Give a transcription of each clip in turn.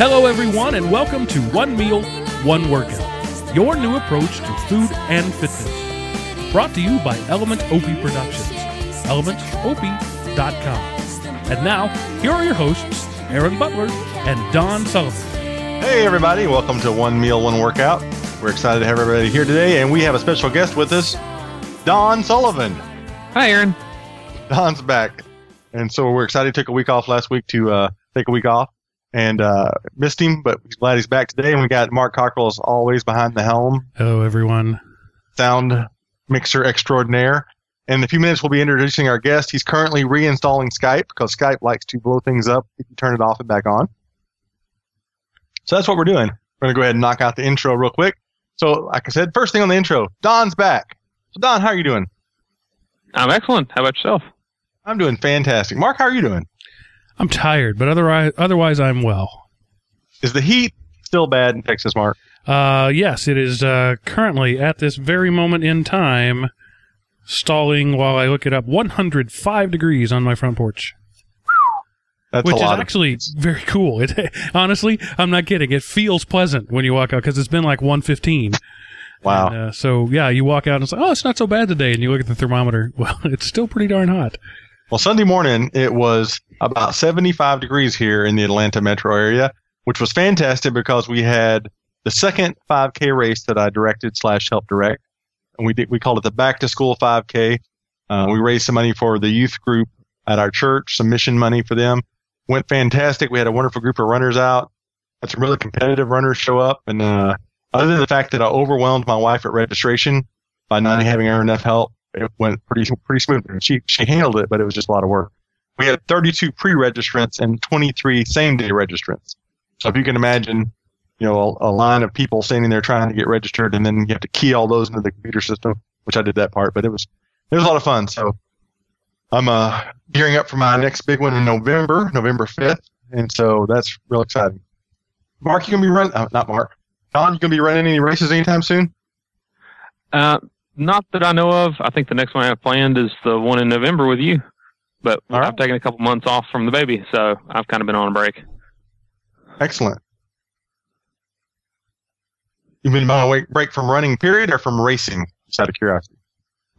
Hello, everyone, and welcome to One Meal, One Workout, your new approach to food and fitness. Brought to you by Element Opie Productions, elementopie.com. And now, here are your hosts, Aaron Butler and Don Sullivan. Hey, everybody, welcome to One Meal, One Workout. We're excited to have everybody here today, and we have a special guest with us, Don Sullivan. Hi, Aaron. Don's back. And so we're excited. Took a week off last week to uh, take a week off and uh, missed him, but we're glad he's back today. And we got Mark Cockrell as always behind the helm, Hello, everyone. sound mixer extraordinaire. In a few minutes, we'll be introducing our guest. He's currently reinstalling Skype because Skype likes to blow things up if you turn it off and back on. So that's what we're doing. We're going to go ahead and knock out the intro real quick. So, like I said, first thing on the intro, Don's back. So, Don, how are you doing? I'm excellent. How about yourself? I'm doing fantastic. Mark, how are you doing? I'm tired, but otherwise, otherwise I'm well. Is the heat still bad in Texas, Mark? Uh, yes, it is uh, currently at this very moment in time stalling while I look it up 105 degrees on my front porch, That's which is actually very cool. It honestly, I'm not kidding. It feels pleasant when you walk out because it's been like 115. wow. And, uh, so yeah, you walk out and it's like, oh, it's not so bad today, and you look at the thermometer. Well, it's still pretty darn hot. Well, Sunday morning it was about 75 degrees here in the Atlanta metro area, which was fantastic because we had the second 5K race that I directed slash helped direct, and we did we called it the Back to School 5K. Uh, we raised some money for the youth group at our church, some mission money for them. Went fantastic. We had a wonderful group of runners out. Had some really competitive runners show up, and uh, other than the fact that I overwhelmed my wife at registration by not having her enough help, it went pretty pretty smooth. She she handled it, but it was just a lot of work. We had 32 pre-registrants and 23 same-day registrants. So if you can imagine, you know, a, a line of people standing there trying to get registered, and then you have to key all those into the computer system, which I did that part, but it was it was a lot of fun. So I'm uh gearing up for my next big one in November, November 5th, and so that's real exciting. Mark, you gonna be running? Uh, not Mark. Don, you gonna be running any races anytime soon? Uh, not that I know of. I think the next one I have planned is the one in November with you. But right. I've taken a couple months off from the baby, so I've kind of been on a break. Excellent. You mean been on a wait- break from running, period, or from racing? Just out of curiosity.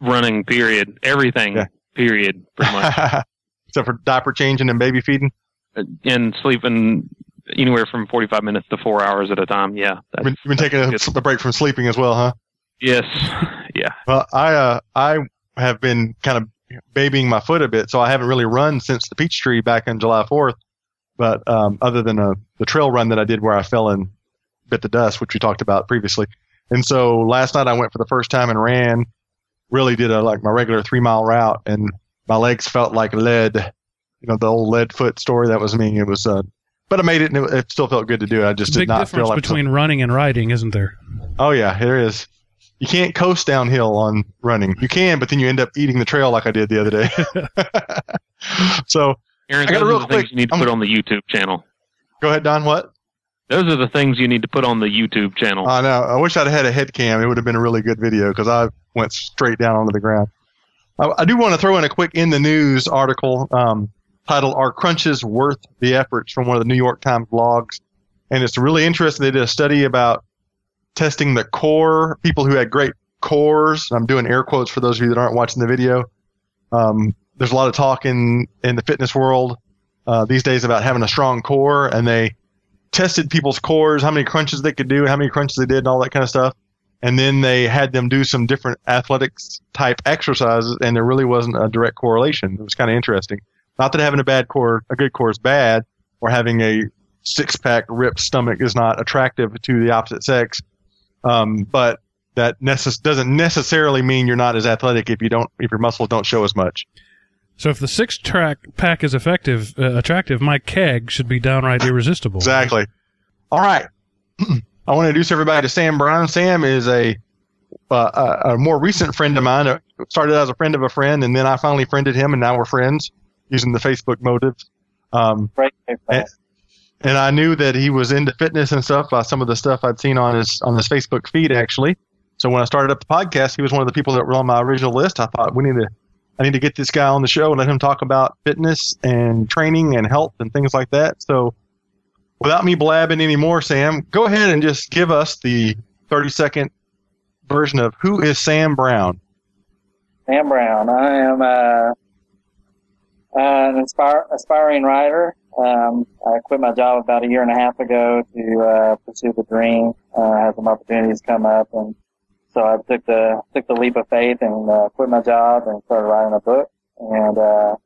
Running, period. Everything, Yeah. period, pretty much. Except for diaper changing and baby feeding. Uh, and sleeping anywhere from 45 minutes to four hours at a time. Yeah. You've That's, been, you've been taking a, a break from sleeping as well, huh? yes. Yeah. Well, I uh, I have been kind of babying my foot a bit, so I haven't really run since the Peachtree back on July 4th. But um, other than uh the trail run that I did where I fell and bit the dust, which we talked about previously, and so last night I went for the first time and ran. Really did a like my regular three mile route, and my legs felt like lead. You know the old lead foot story. That was me. It was, uh, but I made it, and it, it still felt good to do it. I just did not feel like. Big difference between running and riding, isn't there? Oh yeah, there is. You can't coast downhill on running. You can, but then you end up eating the trail like I did the other day. so Aaron, I got real things quick- you need to I'm- put on the YouTube channel. go ahead, Don. What? Those are the things you need to put on the YouTube channel. I know. I wish I'd had a head cam. It would have been a really good video because I went straight down onto the ground. I, I do want to throw in a quick in the news article um, titled "Are Crunches Worth the Efforts?" from one of the New York Times blogs, and it's really interesting. They did a study about testing the core people who had great cores. I'm doing air quotes for those of you that aren't watching the video. Um, there's a lot of talk in in the fitness world uh, these days about having a strong core, and they tested people's cores, how many crunches they could do, how many crunches they did, and all that kind of stuff. And then they had them do some different athletics type exercises, and there really wasn't a direct correlation. It was kind of interesting. Not that having a bad core, a good core is bad, or having a six pack ripped stomach is not attractive to the opposite sex. Um, but that necess- doesn't necessarily mean you're not as athletic if you don't, if your muscles don't show as much. So if the six track pack is effective, uh, attractive, my keg should be downright irresistible. Exactly. All right. I want to introduce everybody to Sam Brown. Sam is a uh, a, a more recent friend of mine. Uh, Started as a friend of a friend, and then I finally friended him, and now we're friends using the Facebook motive. Um, and, and I knew that he was into fitness and stuff by some of the stuff I'd seen on his on his Facebook feed, actually. So when I started up the podcast, he was one of the people that were on my original list. I thought we need to, I need to get this guy on the show and let him talk about fitness and training and health and things like that. So without me blabbing anymore, Sam, go ahead and just give us the 30 second version of who is Sam Brown. Sam Brown. I am uh, an inspire, aspiring writer. Um, I quit my job about a year and a half ago to uh, pursue the dream. Uh, had some opportunities come up, and so I took the took the leap of faith and uh, quit my job and started writing a book. And uh,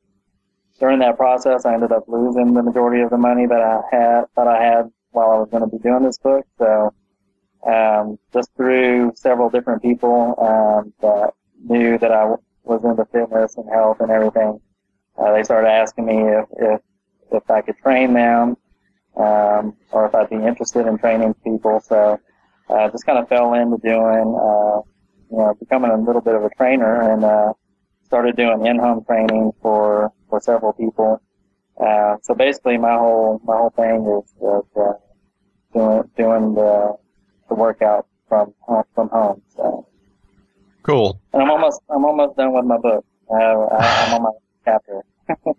during that process, I ended up losing the majority of the money that I had that I had while I was going to be doing this book. So um, just through several different people um, that knew that I was into fitness and health and everything, uh, they started asking me if, if if I could train them um, or if I'd be interested in training people. So I uh, just kind of fell into doing, uh, you know, becoming a little bit of a trainer and uh, started doing in-home training for for several people. Uh, so basically, my whole my whole thing is, is uh, doing doing the the workout from from home. So cool. And I'm almost I'm almost done with my book. Uh, I, I'm on my chapter.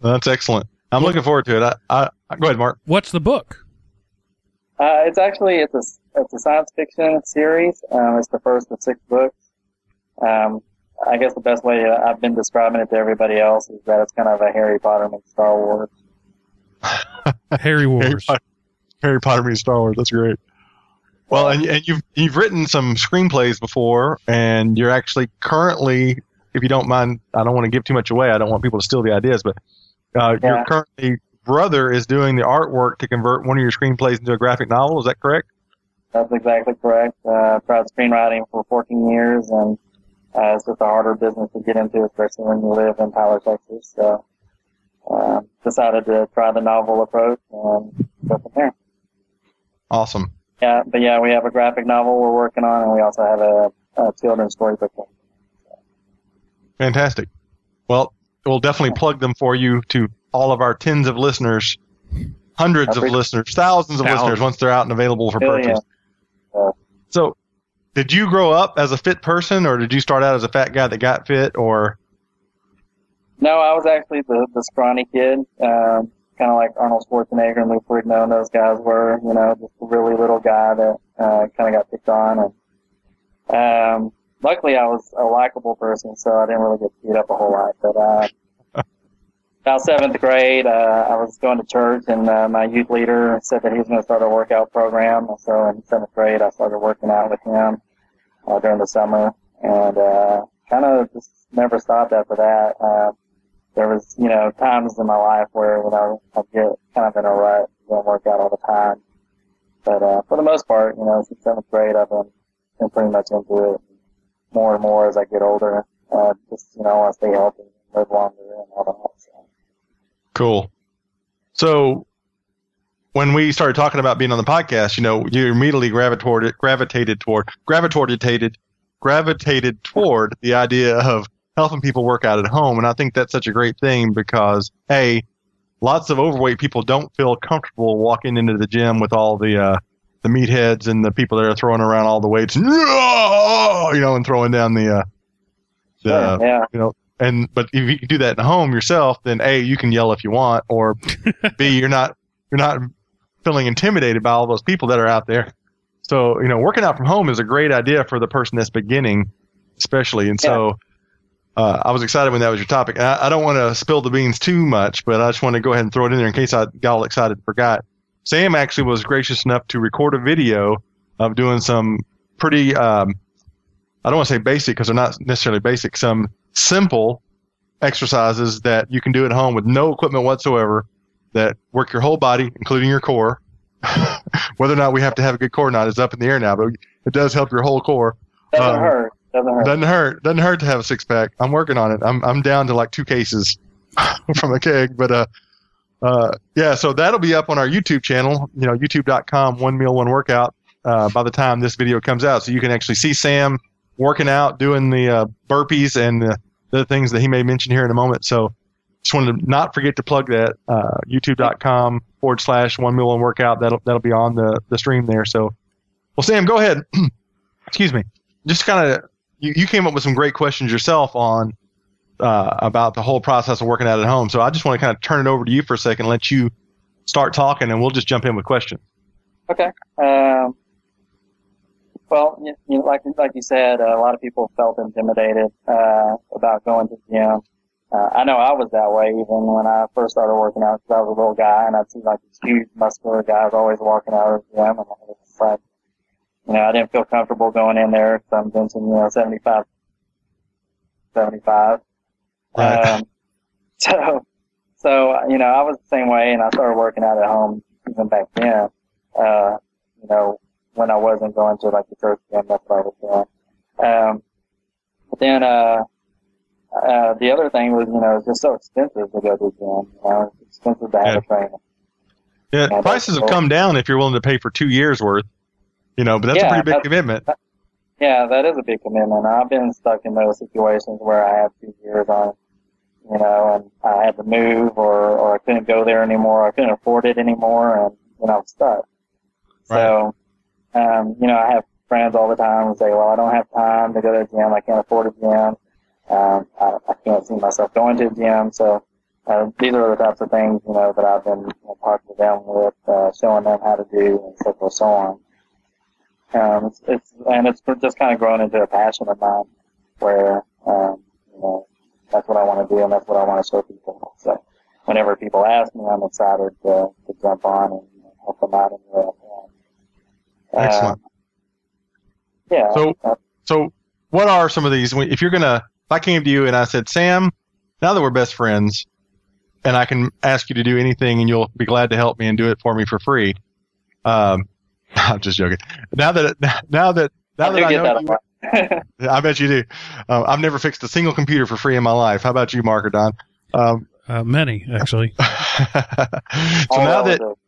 That's excellent. I'm looking forward to it. I, I, go ahead, Mark. What's the book? Uh, it's actually it's a it's a science fiction series. Um, it's the first of six books. Um, I guess the best way I've been describing it to everybody else is that it's kind of a Harry Potter meets Star Wars. Harry Wars. Harry Potter, Harry Potter meets Star Wars. That's great. Well, and, and you've you've written some screenplays before, and you're actually currently, if you don't mind, I don't want to give too much away. I don't want people to steal the ideas, but uh, Yeah. your currently brother is doing the artwork to convert one of your screenplays into a graphic novel. Is that correct? That's exactly correct. Uh, I've tried screenwriting for 14 years, and uh, it's just a harder business to get into, especially when you live in Tyler, Texas. So, uh, decided to try the novel approach and go from there. Awesome. Yeah, but yeah, we have a graphic novel we're working on, and we also have a, a children's storybook. Fantastic. Well, we'll definitely plug them for you to all of our tens of listeners, hundreds of listeners, thousands of Thousands. listeners once they're out and available for Hell yeah. purchase. So, did you grow up as a fit person, or did you start out as a fat guy that got fit, or No, I was actually the, the scrawny kid, um, kind of like Arnold Schwarzenegger and Lou Ferrigno and those guys were, you know, just a really little guy that uh, kind of got picked on. And um, luckily, I was a likable person, so I didn't really get beat up a whole lot. But uh, about seventh grade, uh, I was going to church, and uh, my youth leader said that he was going to start a workout program. So in seventh grade, I started working out with him uh, during the summer, and uh, kind of just never stopped after that. Uh, there was, you know, times in my life where, know, I get kind of in a rut, don't work out all the time. But, uh, for the most part, you know, since seventh grade, I've been, been pretty much into it more and more as I get older. Uh, just, you know, I stay healthy, live longer and all that. So. cool? So, when we started talking about being on the podcast, you know, you immediately gravitated gravitated toward gravitated gravitated toward the idea of helping people work out at home, and I think that's such a great thing because a lots of overweight people don't feel comfortable walking into the gym with all the uh, the meatheads and the people that are throwing around all the weights, you know, and throwing down the uh, the Sure, yeah. you know and but if you can do that at home yourself then a you can yell if you want or b you're not you're not feeling intimidated by all those people that are out there. So you know working out from home is a great idea for the person that's beginning especially and so uh, i was excited when that was your topic. I, I don't want to spill the beans too much but i just want to go ahead and throw it in there in case i got all excited and forgot sam actually was gracious enough to record a video of doing some pretty um, I don't want to say basic because they're not necessarily basic. Some simple exercises that you can do at home with no equipment whatsoever that work your whole body, including your core. Whether or not we have to have a good core or not is up in the air now, but it does help your whole core. Doesn't Um, hurt. Doesn't hurt. Doesn't hurt. Doesn't hurt to have a six pack. I'm working on it. I'm I'm down to like two cases from a keg, but uh, uh, yeah. So that'll be up on our YouTube channel. You know, YouTube.com one meal one workout. Uh, by the time this video comes out, so you can actually see Sam working out, doing the uh, burpees and the, the things that he may mention here in a moment. So just wanted to not forget to plug that uh, YouTube.com forward slash one meal one workout. That'll that'll be on the the stream there. So, well, Sam, go ahead. Excuse me. Just kind of you, you came up with some great questions yourself on uh, about the whole process of working out at home. So I just want to kind of turn it over to you for a second, let you start talking, and we'll just jump in with questions. Okay. Um, well, you, know, like like you said, a lot of people felt intimidated uh, about going to the gym. Uh, I know I was that way even when I first started working out because I was a little guy and I'd see like these huge muscular guys always walking out of the gym and I was like, you know, I didn't feel comfortable going in there because I'm benching, you know, 75, 75. Right. Um, so, so, you know, I was the same way and I started working out at home even back then. Uh, you know, when I wasn't going to like the church gym, that's what I was doing. Um, but then, uh, uh, the other thing was, you know, it's just so expensive to go to the gym. You know, it's expensive to have Yeah. a trainer. Yeah, Yeah, prices have come down if you're willing to pay for two years worth. You know, but that's a pretty big commitment. Yeah, that is a big commitment. I've been stuck in those situations where I have two years on, you know, and I had to move or, or I couldn't go there anymore. I couldn't afford it anymore and, you know, I'm stuck. So, um, you know, I have friends all the time who say, well, I don't have time to go to the gym. I can't afford a gym. Um, I, I can't see myself going to a gym. So, uh, these are the types of things, you know, that I've been you know, talking to them with, uh, showing them how to do and so forth, so on. Um, it's, it's, and it's just kind of grown into a passion of mine where, um, you know, that's what I want to do and that's what I want to show people. So whenever people ask me, I'm excited to, to jump on and help them out in way I can. Excellent. Um, yeah. So- uh, So, what are some of these? If you're gonna, if I came to you and I said, Sam, now that we're best friends, and I can ask you to do anything, and you'll be glad to help me and do it for me for free. Um, I'm just joking. Now that now that now I that I know that you. I bet you do. Uh, I've never fixed a single computer for free in my life. How about you, Mark or Don? Um, Uh, many, actually. so All now that it.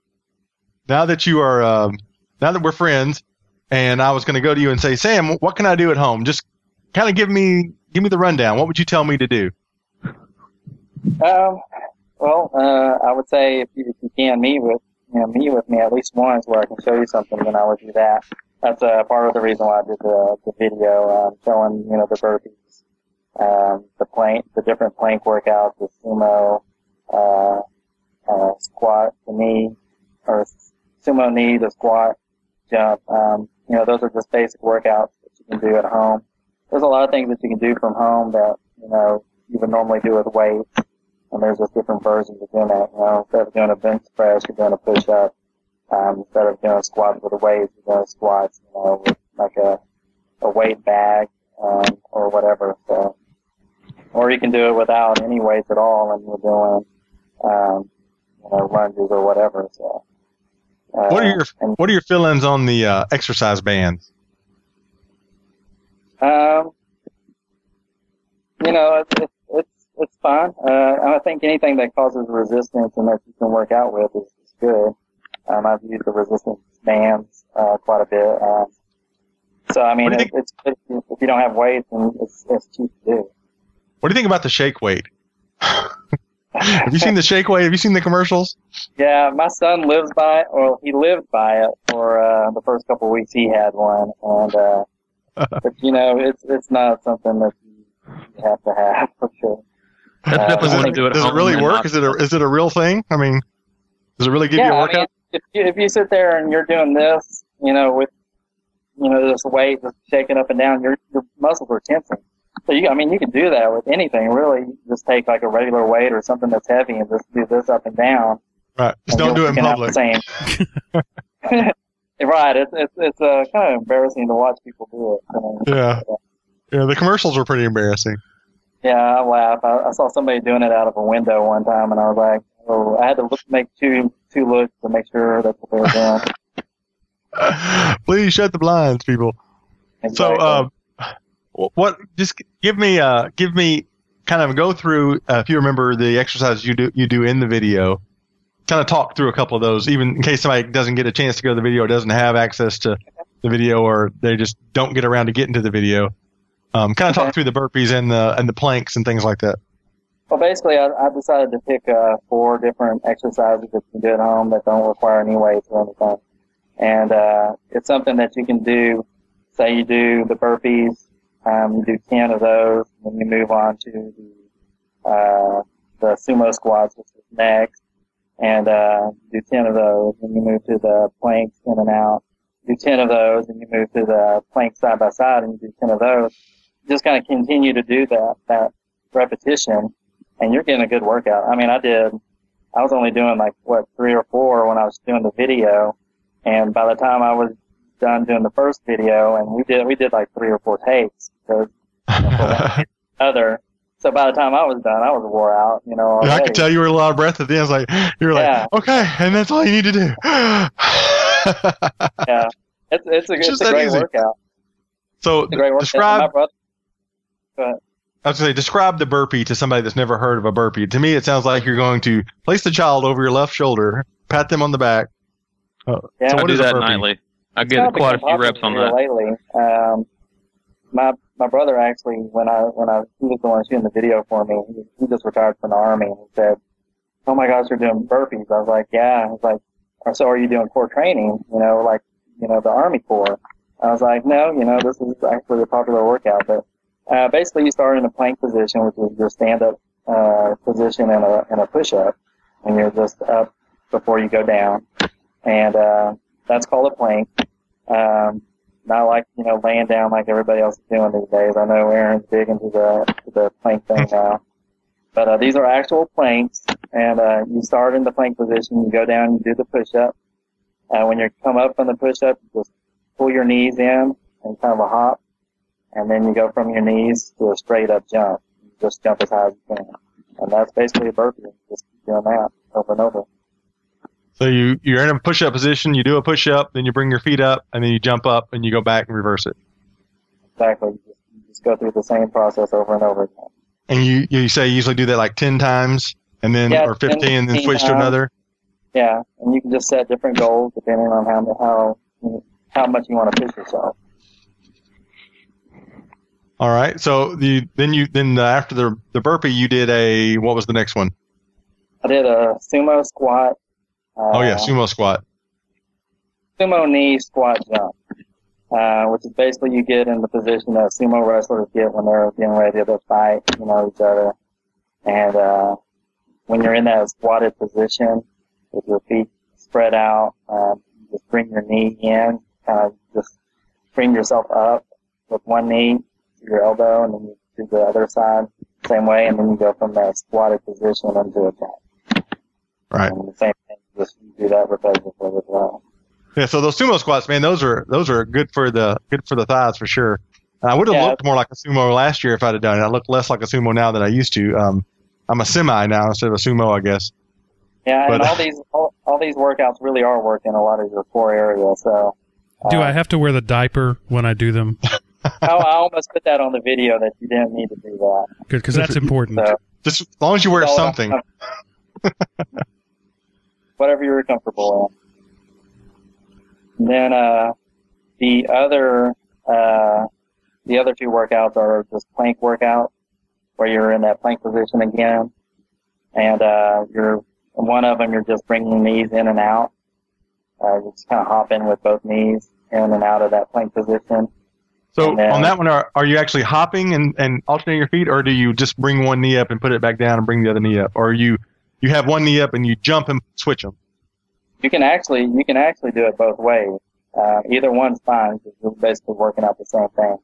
now that you are um, now that we're friends, and I was going to go to you and say, Sam, what can I do at home? Just kind of give me give me the rundown. What would you tell me to do? Um, well, uh, I would say if you, if you can meet with, you know, meet with me at least once where I can show you something, then I would do that. That's uh, part of the reason why I did the, the video, um, showing, you know, the burpees, um, the plank, the different plank workouts, the sumo, uh, uh, squat, the knee, or sumo knee, the squat, jump. Um, you know, those are just basic workouts that you can do at home. There's a lot of things that you can do from home that, you know, you would normally do with weights and there's just different versions of doing that. You know, instead of doing a bench press, you're doing a push up. Um, instead of doing squats with a weight, you're doing squats, you know, with like a, a weight bag, um, or whatever. So, or you can do it without any weights at all and you're doing, um, you know, lunges or whatever. So, uh, What are your and, What are your feelings on the uh, exercise bands? um, you know, it's, it's, it's, it's fine. Uh, I think anything that causes resistance and that you can work out with is, is good. Um, I've used the resistance bands, uh, quite a bit. Um, so, I mean, What do you it, it's, it's, if you don't have weights, then it's, it's cheap to do. What do you think about the shake weight? Have you seen the shake weight? Have you seen the commercials? Yeah, my son lives by it. Well, he lived by it for uh, the first couple of weeks. He had one, and uh, but you know, it's it's not something that you have to have for sure. That's Uh, definitely Does it, to do at does it really work? not- Is it a is it a real thing? I mean, does it really give yeah, you a workout? mean, if you, if you sit there and you're doing this, you know, with you know this weight just shaking up and down, your your muscles are tensing. So you, I mean, you can do that with anything really. Just take like a regular weight or something that's heavy and just do this up and down. right. Just don't do it in you can have public. right. It's it's it's uh, kind of embarrassing to watch people do it. Yeah. Yeah. The commercials are pretty embarrassing. Yeah, I laugh. I, I saw somebody doing it out of a window one time, and I was like, oh, I had to look, make two two looks to make sure that's what they were doing. Please shut the blinds, people. So, um, what? Just give me, uh, give me, kind of go through. Uh, if you remember the exercises you do, you do in the video, kind of talk through a couple of those, even in case somebody doesn't get a chance to go to the video, or doesn't have access to the video, or they just don't get around to getting to the video. Um, kind of Okay. talk through the burpees and the and the planks and things like that. Well, basically, I, I decided to pick uh, four different exercises that you can do at home that don't require any weights or anything. And uh, it's something that you can do. Say you do the burpees, um, you do ten of those, then you move on to the uh, the sumo squats, which is next. and uh, do 10 of those, and you move to the planks in and out. Do 10 of those, and you move to the plank side by side, and you do 10 of those. Just kind of continue to do that, that repetition, and you're getting a good workout. I mean, I did, I was only doing like, what, three or four when I was doing the video, and by the time I was done doing the first video, and we did, we did like three or four takes, because other so by the time I was done, I was wore out, you know. Yeah, I could tell you were a lot of breath at the end. I was like you were like, okay, and that's all you need to do. Yeah, it's it's a, It's it's a great easy. workout. so It's a great workout. describe. My brother, I was going to say, describe the burpee to somebody that's never heard of a burpee. To me, it sounds like you're going to place the child over your left shoulder, pat them on the back. yeah, So I do is that nightly. I get quite a few reps on that. Lately, um, my my brother actually, when I when I he was the one shooting the video for me, he, he just retired from the army, and he said, "Oh my gosh, you're doing burpees." I was like, "Yeah." He's like, so are you doing core training? You know, like you know the Army Corps?" I was like, "No, you know, this is actually a popular workout, but." Uh, basically, you start in a plank position, which is your stand-up uh, position and a in a push-up, and you're just up before you go down, and uh, that's called a plank. Um, not like you know laying down like everybody else is doing these days. I know Aaron's big into the the plank thing now, but uh, these are actual planks, and uh, you start in the plank position, you go down, you do the push-up. Uh, when you come up from the push-up, you just pull your knees in and kind of a hop, and then you go from your knees to a straight up jump. You just jump as high as you can, and that's basically a burpee. Just keep doing that over and over. So you you're in a push up position. You do a push up, then you bring your feet up, and then you jump up and you go back and reverse it. Exactly. You just, you just go through the same process over and over again. And you you say you usually do that like ten times, and then Yeah, or 15, 10, and then 15 switch to another. Yeah, and you can just set different goals depending on how how how much you want to push yourself. All right. So you then you then uh, after the the burpee, you did a what was the next one? I did a sumo squat. Uh, Oh yeah, sumo squat. sumo knee squat jump, uh, which is basically you get in the position that sumo wrestlers get when they're getting ready to fight, you know, each other. And uh, when you're in that squatted position with your feet spread out, uh, just bring your knee in, kind of just bring yourself up with one knee your elbow, and then you do the other side same way, and then you go from that squatted position into a jump. Right. And the same thing, just you do that repetitively as well. Yeah. So those sumo squats, man, those are those are good for the good for the thighs for sure. And I would have Yeah. looked more like a sumo last year if I'd have done it. I look less like a sumo now than I used to. Um, I'm a semi now instead of a sumo, I guess. Yeah, and all these all, all these workouts really are working a lot of your core area. So, Do uh, I have to wear the diaper when I do them? I, I almost put that on the video that you didn't need to do that. Good, because that's important. So, Just as long as you wear it's something. whatever you're comfortable in. And then uh, the other uh, the other two workouts are just plank workouts, where you're in that plank position again, and uh, you're one of them you're just bringing knees in and out. Uh, you just kind of hop in with both knees in and out of that plank position. So then- on that one, are, are you actually hopping and, and alternating your feet, or do you just bring one knee up and put it back down and bring the other knee up, or you you have one knee up and you jump and switch them? You can actually you can actually do it both ways. Uh, either one's fine because you're basically working out the same thing.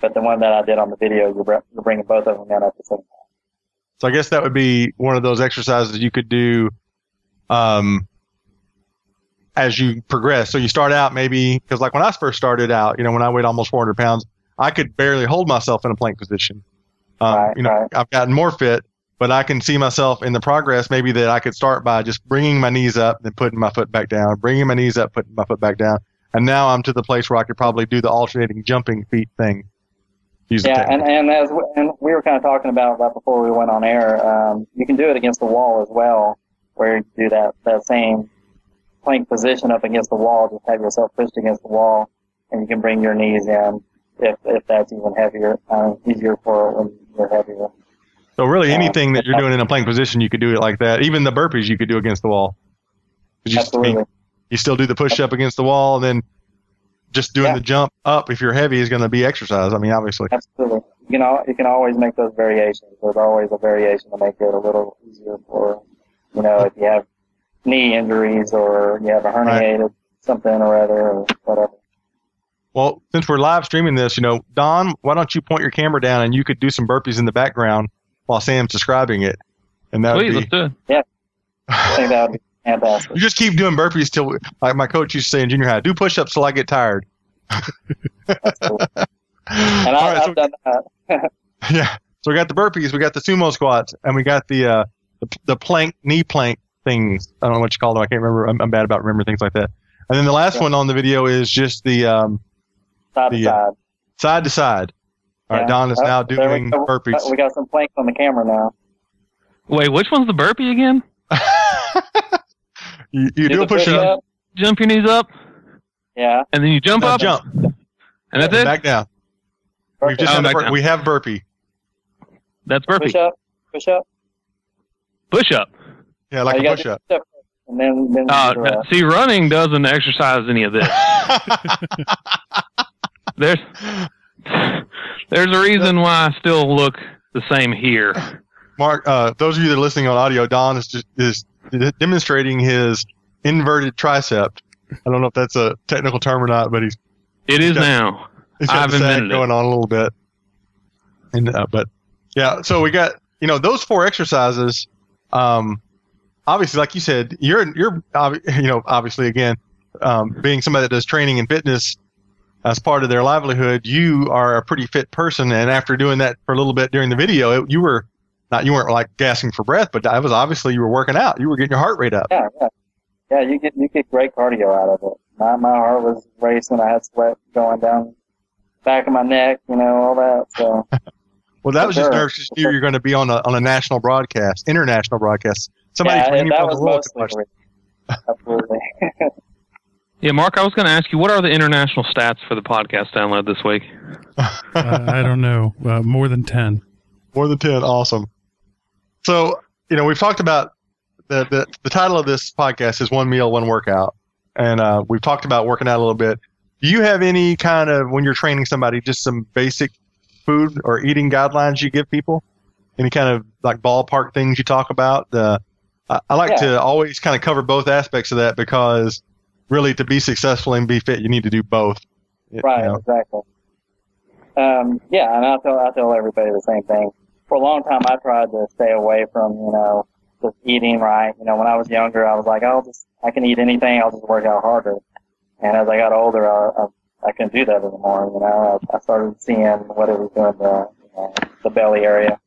But the one that I did on the video, you're, br- you're bringing both of them in at the same time. So I guess that would be one of those exercises you could do um, as you progress. So you start out maybe because like when I first started out, you know, when I weighed almost 400 pounds, I could barely hold myself in a plank position. Um, Right, you know, right. I've gotten more fit, but I can see myself in the progress maybe that I could start by just bringing my knees up, then putting my foot back down, bringing my knees up, putting my foot back down, and now I'm to the place where I could probably do the alternating jumping feet thing. Yeah, and and as we, and we were kind of talking about that before we went on air. Um, you can do it against the wall as well, where you do that that same plank position up against the wall. Just have yourself pushed against the wall, and you can bring your knees in if if that's even heavier, uh, easier for when you're heavier. So really, anything that you're doing in a plank position, you could do it like that. Even the burpees, you could do against the wall. You, I mean, you still do the push up against the wall, and then just doing Yeah. the jump up if you're heavy is going to be exercise. I mean, obviously. Absolutely. You know, you can always make those variations. There's always a variation to make it a little easier for, you know, if you have knee injuries or you have a herniated something or other or whatever. Well, since we're live streaming this, you know, Don, why don't you point your camera down and you could do some burpees in the background while Sam's describing it, and that Please, would let's be. do it. I think that would be fantastic. You just keep doing burpees till, like my coach used to say in junior high, do push-ups till I get tired. That's cool. And I, right, so- I've done that. Yeah. So we got the burpees, we got the sumo squats, and we got the uh, the, the plank, knee plank things. I don't know what you call them. I can't remember. I'm, I'm bad about remembering things like that. And then the last Yeah. one on the video is just the um, Side to the, uh, side. side to side. All right, Yeah. Don is Oh, now there we doing go. burpees. We got some planks on the camera now. Wait, which one's the burpee again? you you do a push up, push-up. Jump your knees up, Yeah. and then you jump now up, jump, and that's it. back down. We've just Oh, back bur- down. we have burpee. That's burpee. Push up. Push up. Push up. Yeah, like Oh, a push up. And then, then Uh, you, uh, see, running doesn't exercise any of this. There's there's a reason why I still look the same here. Mark, uh, those of you that are listening on audio, Don is just is demonstrating his inverted tricep. I don't know if that's a technical term or not, but he's It is Yeah. now. he's got I've the sag invented it. going on a little bit. And uh, but yeah, so we got you know those four exercises. Um, obviously, like you said, you're you're you know obviously again um, being somebody that does training and fitness as part of their livelihood, you are a pretty fit person. And after doing that for a little bit during the video, it, you were not you weren't like gasping for breath, but that was obviously you were working out. You were getting your heart rate up. yeah, yeah. Yeah, you get you get great cardio out of it. My my heart was racing. I had sweat going down back of my neck. You know all that. So Well, that For was just nerves you were going to be on a on a national broadcast, international broadcast. Somebody yeah, from that part was the world mostly watch. the reason. Absolutely. Yeah, Mark, I was going to ask you, what are the international stats for the podcast download this week? uh, I don't know. Uh, more than 10. More than 10. Awesome. So, you know, we've talked about the, the, the title of this podcast is One Meal, One Workout. And uh, we've talked about working out a little bit. Do you have any kind of, when you're training somebody, just some basic food or eating guidelines you give people? Any kind of like ballpark things you talk about? Uh, I, I like Yeah. to always kind of cover both aspects of that because really to be successful and be fit, you need to do both. You Right, know? exactly. Um, yeah, and I tell I tell everybody the same thing. For a long time, I tried to stay away from you know just eating right. You know, when I was younger, I was like, I'll just I can eat anything. I'll just work out harder. And as I got older, I I, I couldn't do that anymore. You know, I, I started seeing what it was doing to you know, the belly area.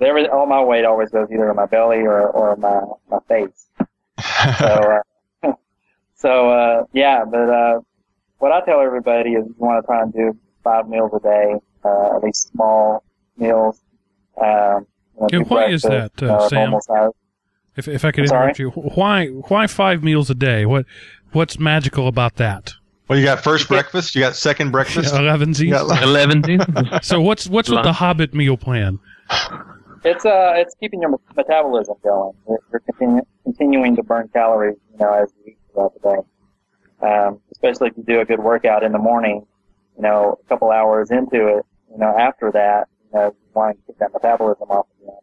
Every, all my weight always goes either in my belly or or my my face. So, uh, so uh, yeah, but uh, what I tell everybody is you want to try and do five meals a day, uh, at least small meals. Um, you know, Yeah, why is that, uh, Sam? If, if I could Sorry? interrupt you, why why five meals a day? What what's magical about that? well, you got first breakfast, you got second breakfast. Eleven you got like- 11. So what's what's with the Hobbit meal plan? It's uh, it's keeping your metabolism going. You're, you're continu- continuing to burn calories, you know, as you eat throughout the day. Um, especially if you do a good workout in the morning, you know, a couple hours into it, you know, after that, you know, you want to keep that metabolism off again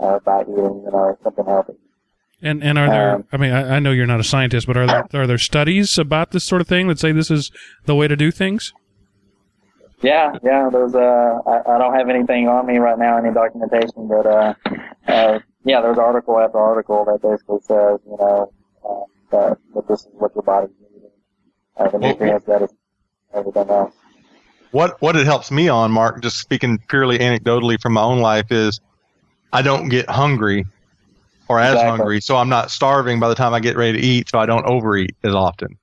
uh, by eating, you know, something healthy. And and are there? Um, I mean, I, I know you're not a scientist, but are there are there studies about this sort of thing that say this is the way to do things? Yeah, yeah. There's uh, I, I don't have anything on me right now, any documentation, but uh, uh, yeah, there's article after article that basically says, you know, uh, that, that this is what your body's needing, uh, the nutrients that it's everything else. what what it helps me on, Mark, just speaking purely anecdotally from my own life, is I don't get hungry or as Exactly. hungry, so I'm not starving by the time I get ready to eat, so I don't overeat as often.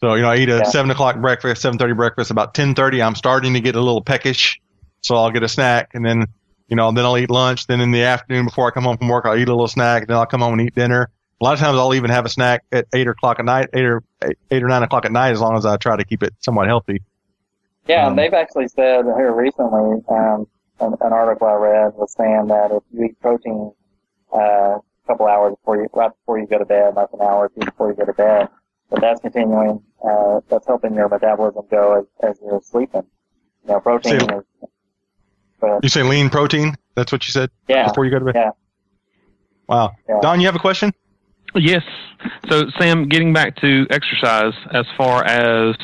So you know, I eat a Yeah. seven o'clock breakfast, seven thirty breakfast. About ten thirty, I'm starting to get a little peckish, so I'll get a snack, and then you know, then I'll eat lunch. Then in the afternoon, before I come home from work, I'll eat a little snack. Then I'll come home and eat dinner. A lot of times, I'll even have a snack at eight o'clock at night, eight or eight, eight or nine o'clock at night, as long as I try to keep it somewhat healthy. Yeah, Um, and they've actually said here recently, um, an, an article I read was saying that if you eat protein uh, a couple hours before you, right before you go to bed, like an hour or two before you go to bed, but that's continuing, uh, that's helping your metabolism go as, as you're sleeping. You know, protein See- is, You say lean protein? That's what you said yeah, before you go to bed. yeah. Wow. Yeah. Don, you have a question? Yes. So, Sam, getting back to exercise, as far as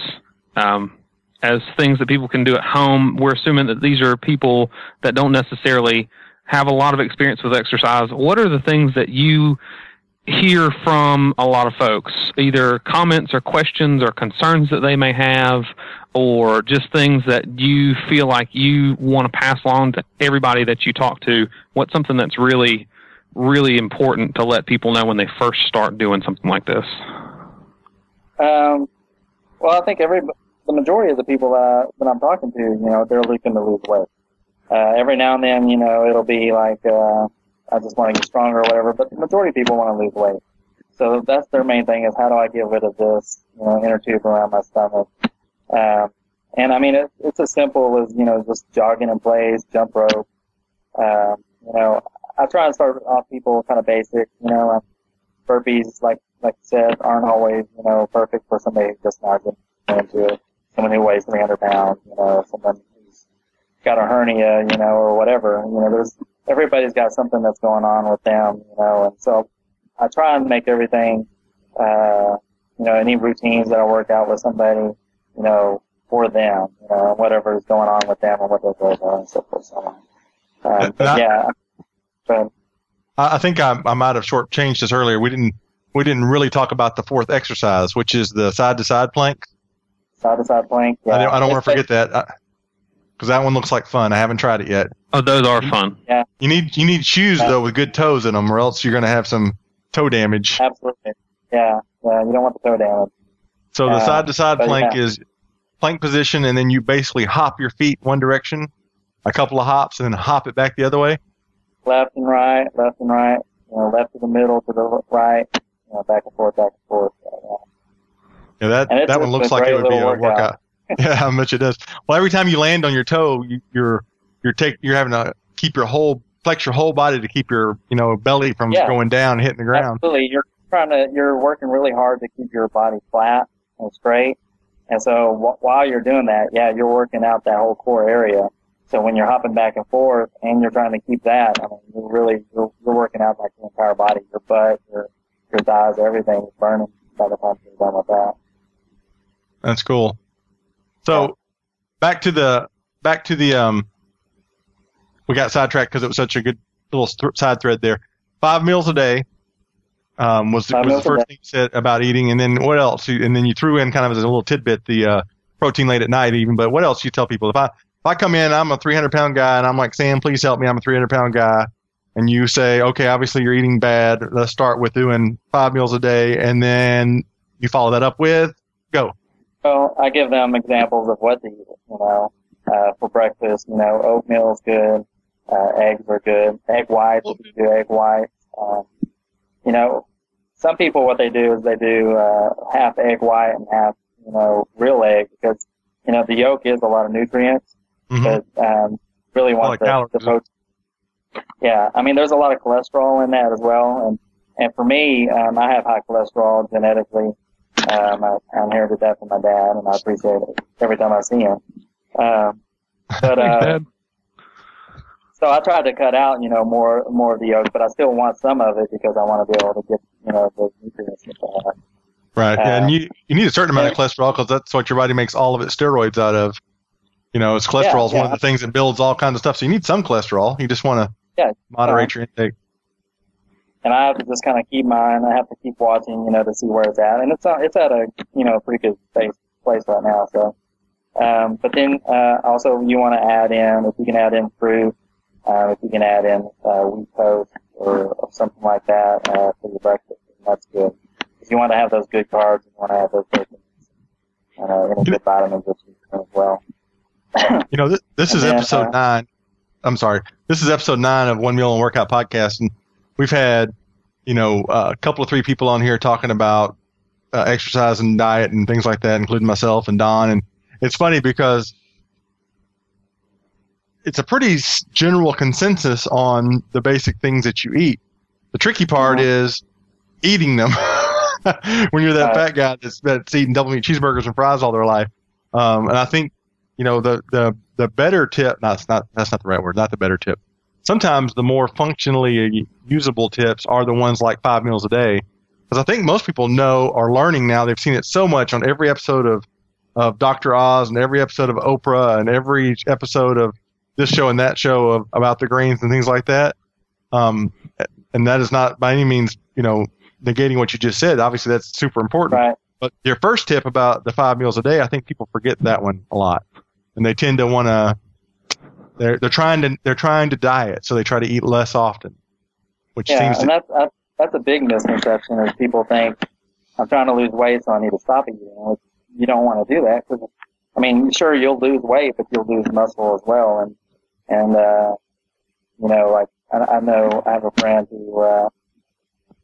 um, as things that people can do at home, we're assuming that these are people that don't necessarily have a lot of experience with exercise. What are the things that you hear from a lot of folks, either comments or questions or concerns that they may have, or just things that you feel like you want to pass along to everybody that you talk to? What's something that's really, really important to let people know when they first start doing something like this? Um, well, I think every the majority of the people that, I'm talking to, you know, they're looking to lose weight. Uh, every now and then, you know, it'll be like, uh, I just want to get stronger or whatever, but the majority of people want to lose weight. So that's their main thing is how do I get rid of this, you know, inner tube around my stomach. Um, and I mean, it, it's as simple as, you know, just jogging in place, jump rope. Um, you know, I try and start off people kind of basic, you know, um, burpees, like, like you said, aren't always, you know, perfect for somebody who's just not getting into it someone who weighs 300 pounds, you know, someone who's got a hernia, you know, or whatever. You know, there's everybody's got something that's going on with them, you know, and so I try and make everything, uh, you know, any routines that I work out with somebody, you know, for them, you know, whatever is going on with them and what their goals are and so forth. So on. Um, but yeah, but I I think I, I might have shortchanged this earlier. We didn't we didn't really talk about the fourth exercise, which is the side to side plank. side to side plank. Yeah. I don't, I don't want to forget that because that one looks like fun. I haven't tried it yet. Oh, those are fun. Yeah. You need you need shoes Yeah. though with good toes in them, or else you're going to have some toe damage. Absolutely. Yeah. Yeah. You don't want the toe damage. So the side to side plank yeah. is plank position, and then you basically hop your feet one direction, a couple of hops, and then hop it back the other way. left and right, left and right, you know, left to the middle to the right, you know, back and forth, back and forth. Yeah. Yeah, that that one looks like it would be a workout. workout. yeah, how much it does. Well, every time you land on your toe, you, you're you're take you're having to keep your whole flex your whole body to keep your you know belly from Yeah. going down, hitting the ground. Absolutely. You're trying to, you're working really hard to keep your body flat and straight. And so wh- while you're doing that, yeah, you're working out that whole core area. So when you're hopping back and forth and you're trying to keep that, I mean, you're really, you're, you're working out like the entire body, your butt, your, your thighs, everything is burning by the time you're done with that. That's cool. So back to the back to the um. We got sidetracked because it was such a good little th- side thread there. Five meals a day um, was, was the first thing you said about eating, and then what else? And then you threw in kind of as a little tidbit the uh, protein late at night, even. But what else you tell people? If I if I come in, I'm a 300 pound guy, and I'm like Sam, please help me. I'm a 300 pound guy, and you say, okay, obviously you're eating bad. Let's start with doing five meals a day, and then you follow that up with go. Well, I give them examples of what to eat. You know, uh, for breakfast, you know, oatmeal is good, uh, eggs are good, egg whites, if you do egg whites. Um, you know, some people what they do is they do uh, half egg white and half, you know, real egg because you know the yolk is a lot of nutrients, Mhm. but um, really lot want of the, calories. the protein. Yeah, I mean, there's a lot of cholesterol in that as well, and and for me, um, I have high cholesterol genetically. Um, I, I inherited that from my dad, and I appreciate it every time I see him. Um, but uh, Dad. So I tried to cut out, you know, more more of the yolk, but I still want some of it because I want to be able to get, you know, those nutrients that they have. Right. Uh, and you, you need a certain amount of cholesterol because that's what your body makes all of its steroids out of. You know, it's cholesterol is one of the things that builds all kinds of stuff. So you need some cholesterol. You just want to Yeah, moderate your intake. and I have to just kind of keep mine. I have to keep watching, you know, to see where it's at, and it's it's at a you know pretty good place place right now. So, um, but then uh, also you want to add in if you can add in fruit, uh, if you can add in uh, wheat toast or, or something like that uh, for your breakfast, that's good. If you want to have those good carbs, you want to have those and uh, any good vitamins as well. You know, this, this is then, episode uh, nine. I'm sorry. This is episode nine of One Meal and Workout Podcast. And we've had, you know, uh, a couple of three people on here talking about uh, exercise and diet and things like that, including myself and Don. And it's funny because it's a pretty general consensus on the basic things that you eat. The tricky part Mhm. is eating them. when you're that fat guy that's, that's eating double meat cheeseburgers and fries all their life. Um, and I think, you know, the, the, the better tip, no, it's not, that's not the right word, not the better tip. Sometimes the more functionally usable tips are the ones like five meals a day because I think most people know are learning now. They've seen it so much on every episode of of Dr. Oz and every episode of Oprah and every episode of this show and that show of about the grains and things like that. Um, and that is not by any means, you know, negating what you just said. Obviously, that's super important. Right. But your first tip about the five meals a day, I think people forget that one a lot, and they tend to want to. They're they're trying to they're trying to diet, so they try to eat less often, which Yeah, seems and to that's, that's that's a big misconception is people think I'm trying to lose weight, so I need to stop eating. Which you don't want to do that because, I mean, sure you'll lose weight, but you'll lose muscle as well. And and uh, you know, like I, I know I have a friend who uh,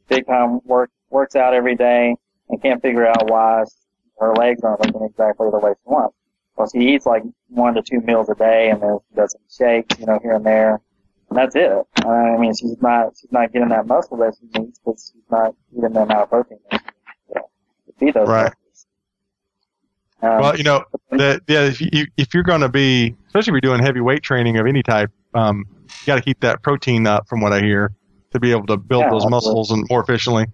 big time work works out every day and can't figure out why her legs aren't looking exactly the way she wants. Well, she eats like one to two meals a day, and then does some shakes, you know, here and there. And that's it. I mean, she's not she's not getting that muscle that she needs because she's not eating the amount of protein that she needs to, feed those Right. muscles. Um, well, you know, the, yeah, if you if you're going to be, especially if you're doing heavy weight training of any type, um, you got to keep that protein up, from what I hear, to be able to build Yeah, those absolutely. muscles and more efficiently.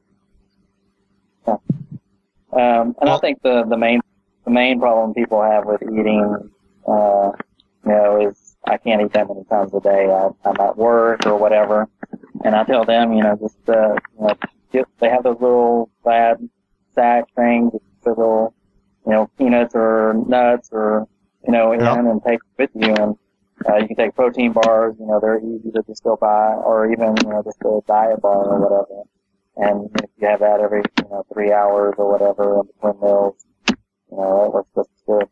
Um, and I think the, the main the main problem people have with eating, uh, you know, is I can't eat that many times a day. I, I'm at work or whatever, and I tell them, you know, just uh, you know, they have those little fad sack things, the little, you know, peanuts or nuts or you know, in Yeah. and take with you, and uh, you can take protein bars. You know, they're easy to just go buy, or even you know, just a diet bar or whatever. And if you have that every, you know, three hours or whatever in between meals, you know, that works just good.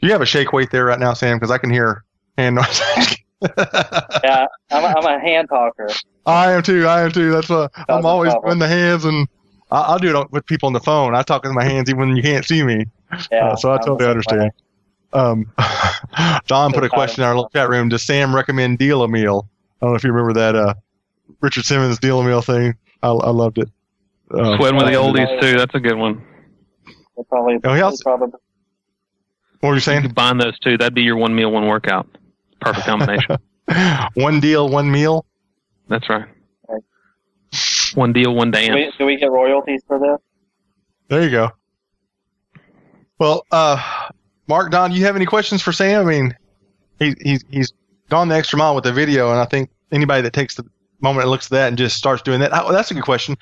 Do you have a shake weight there right now, Sam? Because I can hear hand noise. Yeah, I'm a, I'm a hand talker. I am too. I am too. That's what I'm always doing the hands, and I, I'll do it with people on the phone. I talk with my hands even when you can't see me. Yeah, Uh, so I totally understand. way. Um, Don put a question in our little chat room. Does Sam recommend deal a meal? I don't know if you remember that uh, Richard Simmons deal a meal thing. I, I loved it. Uh, Sweating with the oldies too. That's a good one. They probably, Oh, he also- probably, what were you You saying? combine those two. That'd be your one meal, one workout. Perfect combination. one deal, one meal. That's right. Right. One deal, one do, dance. we, do we get royalties for this? There you go. Well, uh, Mark, Don, do you have any questions for Sam? I mean, he, he's he's gone the extra mile with the video, and I think anybody that takes the moment and looks at that and just starts doing that, oh, that's a good question.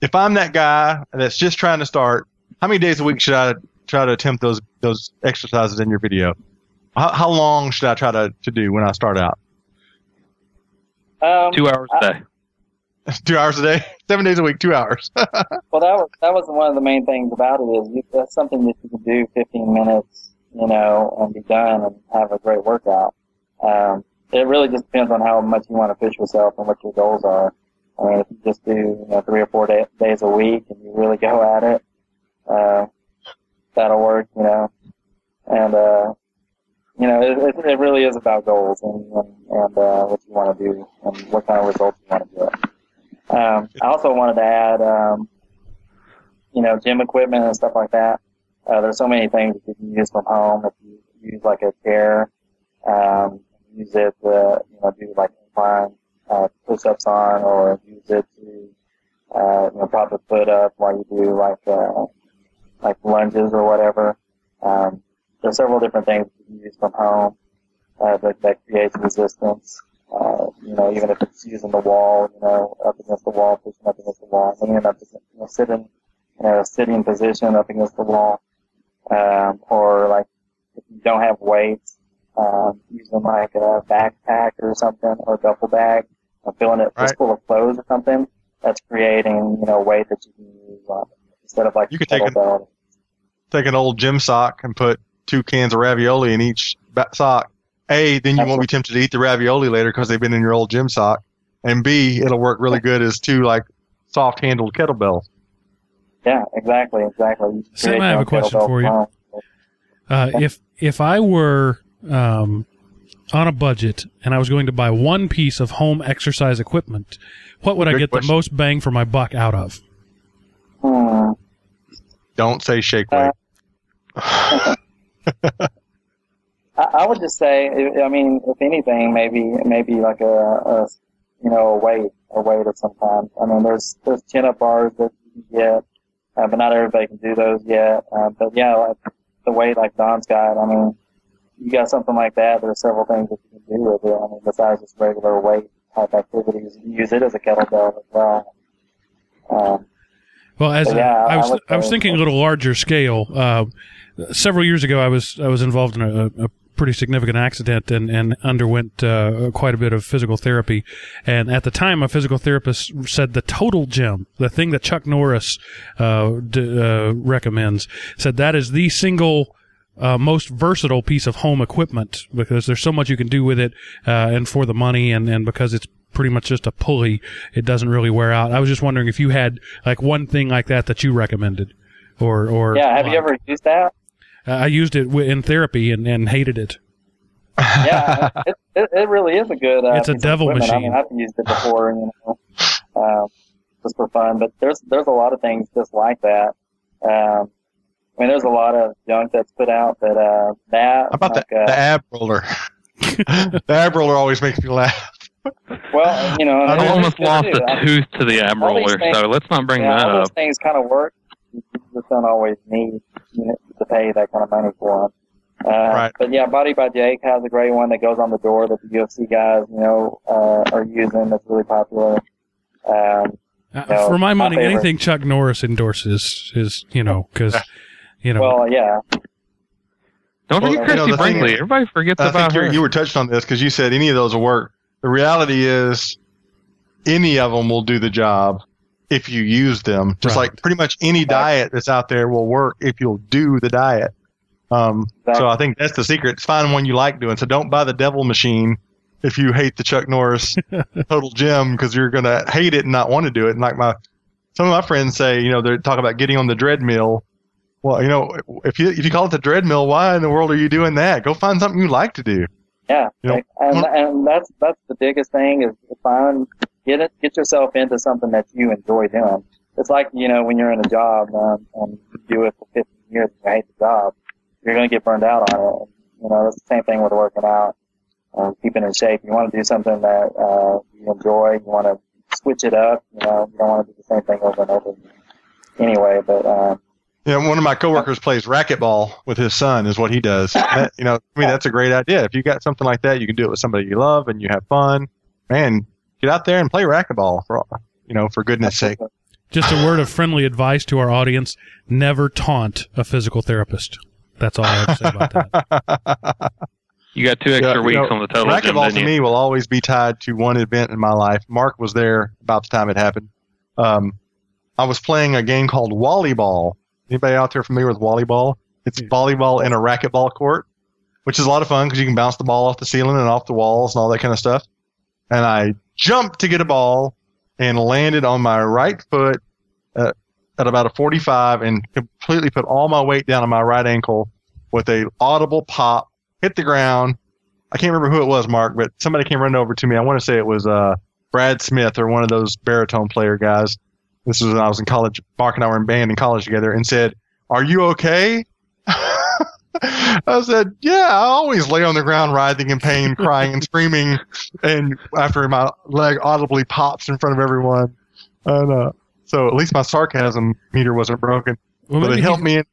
If I'm that guy that's just trying to start, how many days a week should I try to attempt those those exercises in your video? How, how long should I try to, to do when I start out? Um, Two hours a day. two hours a day, seven days a week, two hours. Well, that was that was one of the main things about it is you, that's something that you can do 15 minutes, you know, and be done and have a great workout. Um, it really just depends on how much you want to push yourself and what your goals are. I mean, if you just do you know three or four day, days a week and you really go at it, uh, that'll work, you know. And uh, you know, it, it, it really is about goals and and, and uh, what you want to do and what kind of results you want to get. Um, I also wanted to add. Um, you know, gym equipment and stuff like that. Uh, there's so many things that you can use from home. If you use like a chair, um, use it to, you know, do like incline, uh, push-ups on or use it to, uh, you know, prop the foot up while you do like, uh, like lunges or whatever. Um, there's several different things you can use from home, uh, that, that creates resistance. Uh, you know, even if it's using the wall, you know, up against the wall, pushing up against the wall, leaning up, against, you know, sitting, in a sitting position up against the wall, um, or like if you don't have weights, um, using like a backpack or something or a duffel bag and filling it Right. full of clothes or something. That's creating you know weight that you can use on instead of like You could take a- Take an old gym sock and put two cans of ravioli in each sock. A, then you won't be tempted to eat the ravioli later because they've been in your old gym sock. And B, it'll work really good as two like soft handled kettlebells. Yeah, exactly, exactly. Sam, I have a question for you. Uh, if if I were um, on a budget and I was going to buy one piece of home exercise equipment, what would I get question. the most bang for my buck out of? Hmm. Don't say shake Uh, weight. I, I would just say, I I mean, if anything, maybe maybe like a, a you know a weight, a weight of some kind. I mean, there's there's chin up bars that you can get, uh, but not everybody can do those yet. Uh, but yeah, like the weight like Don's got, I mean, you got something like that. There's several things that you can do with it. I mean, besides just regular weight type activities, you use it as a kettlebell as well. Um, Well, as a- yeah, I I was, would I was thinking a little larger scale. Uh, several years ago, I was I was involved in a, a pretty significant accident and and underwent uh, quite a bit of physical therapy. And at the time, a physical therapist said the total gym, the thing that Chuck Norris uh, d- uh, recommends, said that is the single. Uh, most versatile piece of home equipment because there's so much you can do with it, uh, and for the money, and, and because it's pretty much just a pulley, it doesn't really wear out. I was just wondering if you had like one thing like that that you recommended, or or yeah, have you ever used that? Uh, I used it wi- in therapy and, and hated it. yeah, it, it, it really is a good. Uh, It's a devil equipment. I machine. mean, I've used it before, you know, um, just for fun. But there's there's a lot of things just like that. Um, I mean, there's a lot of junk that's put out that uh, that How about like, the, uh, the ab roller? the ab roller always makes me laugh. well, you know, I've it's almost lost a tooth to the ab roller, things- so let's not bring yeah, that all up. those things kind of work. You just don't always need to pay that kind of money for them. Uh, Right. But yeah, Body by Jake has a great one that goes on the door that the UFC guys, you know, uh, are using. That's really popular. Um, Uh, No, for my my money, favorite. anything Chuck Norris endorses is you know because you know well, yeah, Don't Well, forget you know, Christy Brinkley. is- Everybody forgets I about think her. you were touched on this because you said any of those will work. The reality is, any of them will do the job if you use them. Just Right. like pretty much any diet that's out there will work if you'll do the diet. Um, so I think that's the secret. It's find one you like doing. So don't buy the devil machine if you hate the Chuck Norris Total Gym because you're gonna hate it and not want to do it. And like my some of my friends say, you know, they talk about getting on the treadmill. Well, you know, if you if you call it the treadmill, why in the world are you doing that? Go find something you like to do. yeah, You know, and and that's that's the biggest thing is to find get it get yourself into something that you enjoy doing. It's like you know when you're in a job um, and you do it for 15 years and you hate the job, you're going to get burned out on it. You know, it's the same thing with working out, um, keeping in shape. You want to do something that uh, you enjoy. You want to switch it up. You know, you don't want to do the same thing over and over. Anyway, but um, You know, one of my coworkers plays racquetball with his son, is what he does. That, you know, I mean, that's a great idea. If you got something like that, you can do it with somebody you love and you have fun. Man, get out there and play racquetball for you know, for goodness sake. just a word of friendly advice to our audience: never taunt a physical therapist. That's all I have to say about that. you got two extra Yeah, you weeks know, on the total gym, Racquetball didn't to you? me will always be tied to one event in my life. Mark was there about the time it happened. Um, I was playing a game called Wallyball. Anybody out there familiar with wallyball? It's volleyball in a racquetball court, which is a lot of fun because you can bounce the ball off the ceiling and off the walls and all that kind of stuff. And I jumped to get a ball and landed on my right foot at, at about a 45 and completely put all my weight down on my right ankle with a audible pop, hit the ground, I can't remember who it was, Mark, but somebody came running over to me. I want to say it was uh, Brad Smith or one of those baritone player guys. This was when I was in college. Mark and I were in band in college together, and said, "Are you okay?" I said, "Yeah, I always lay on the ground, writhing in pain, crying and screaming, and after my leg audibly pops in front of everyone." And uh, so at least my sarcasm meter wasn't broken. Well, but maybe it he, helped me. In,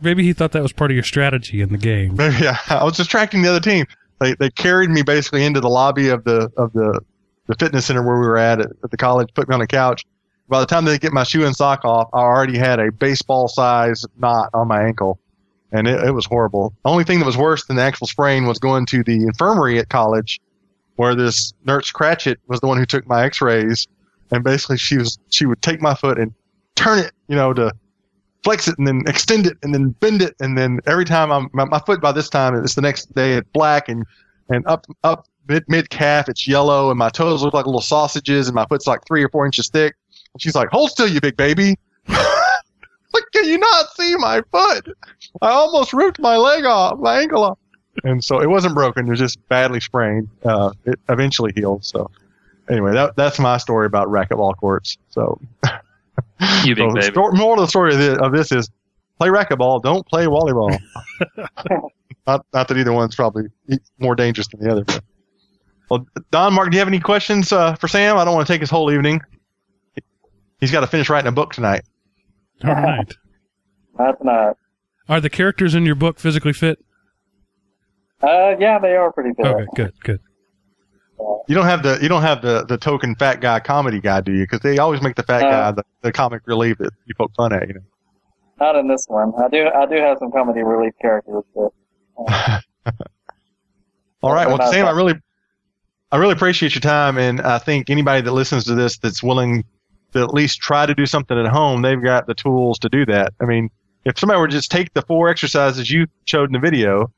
maybe he thought that was part of your strategy in the game. Maybe, yeah, I was distracting the other team. They they carried me basically into the lobby of the of the the fitness center where we were at at, at the college, put me on a couch. By the time they get my shoe and sock off, I already had a baseball size knot on my ankle, and it, it was horrible. The only thing that was worse than the actual sprain was going to the infirmary at college, where this nurse Ratched was the one who took my X-rays, and basically she was she would take my foot and turn it, you know, to flex it and then extend it and then bend it and then every time I'm my, my foot by this time it's the next day it's black and and up up mid mid calf it's yellow and my toes look like little sausages and my foot's like three or four inches thick. And she's like, "Hold still, you big baby." like, can you not see my foot? I almost ripped my leg off, my ankle off. And so it wasn't broken; it was just badly sprained. Uh, it eventually healed. So anyway, that that's my story about racquetball courts. So You big so the baby. moral of the story of this, of this is play racquetball, don't play volleyball. not, not that either one's probably more dangerous than the other. But. Well, Don, Mark, do you have any questions uh, for Sam? I don't want to take his whole evening. He's got to finish writing a book tonight. All right. Not tonight. Are the characters in your book physically fit? Uh, yeah, they are pretty good. Okay, good, good. You don't have the you don't have the, the token fat guy comedy guy, do you? Because they always make the fat Uh, guy the, the comic relief that you poke fun at. You know. Not in this one. I do. I do have some comedy relief characters, but All right. Well, Sam, I really, I really appreciate your time, and I think anybody that listens to this that's willing to at least try to do something at home, they've got the tools to do that. I mean, if somebody were to just take the four exercises you showed in the video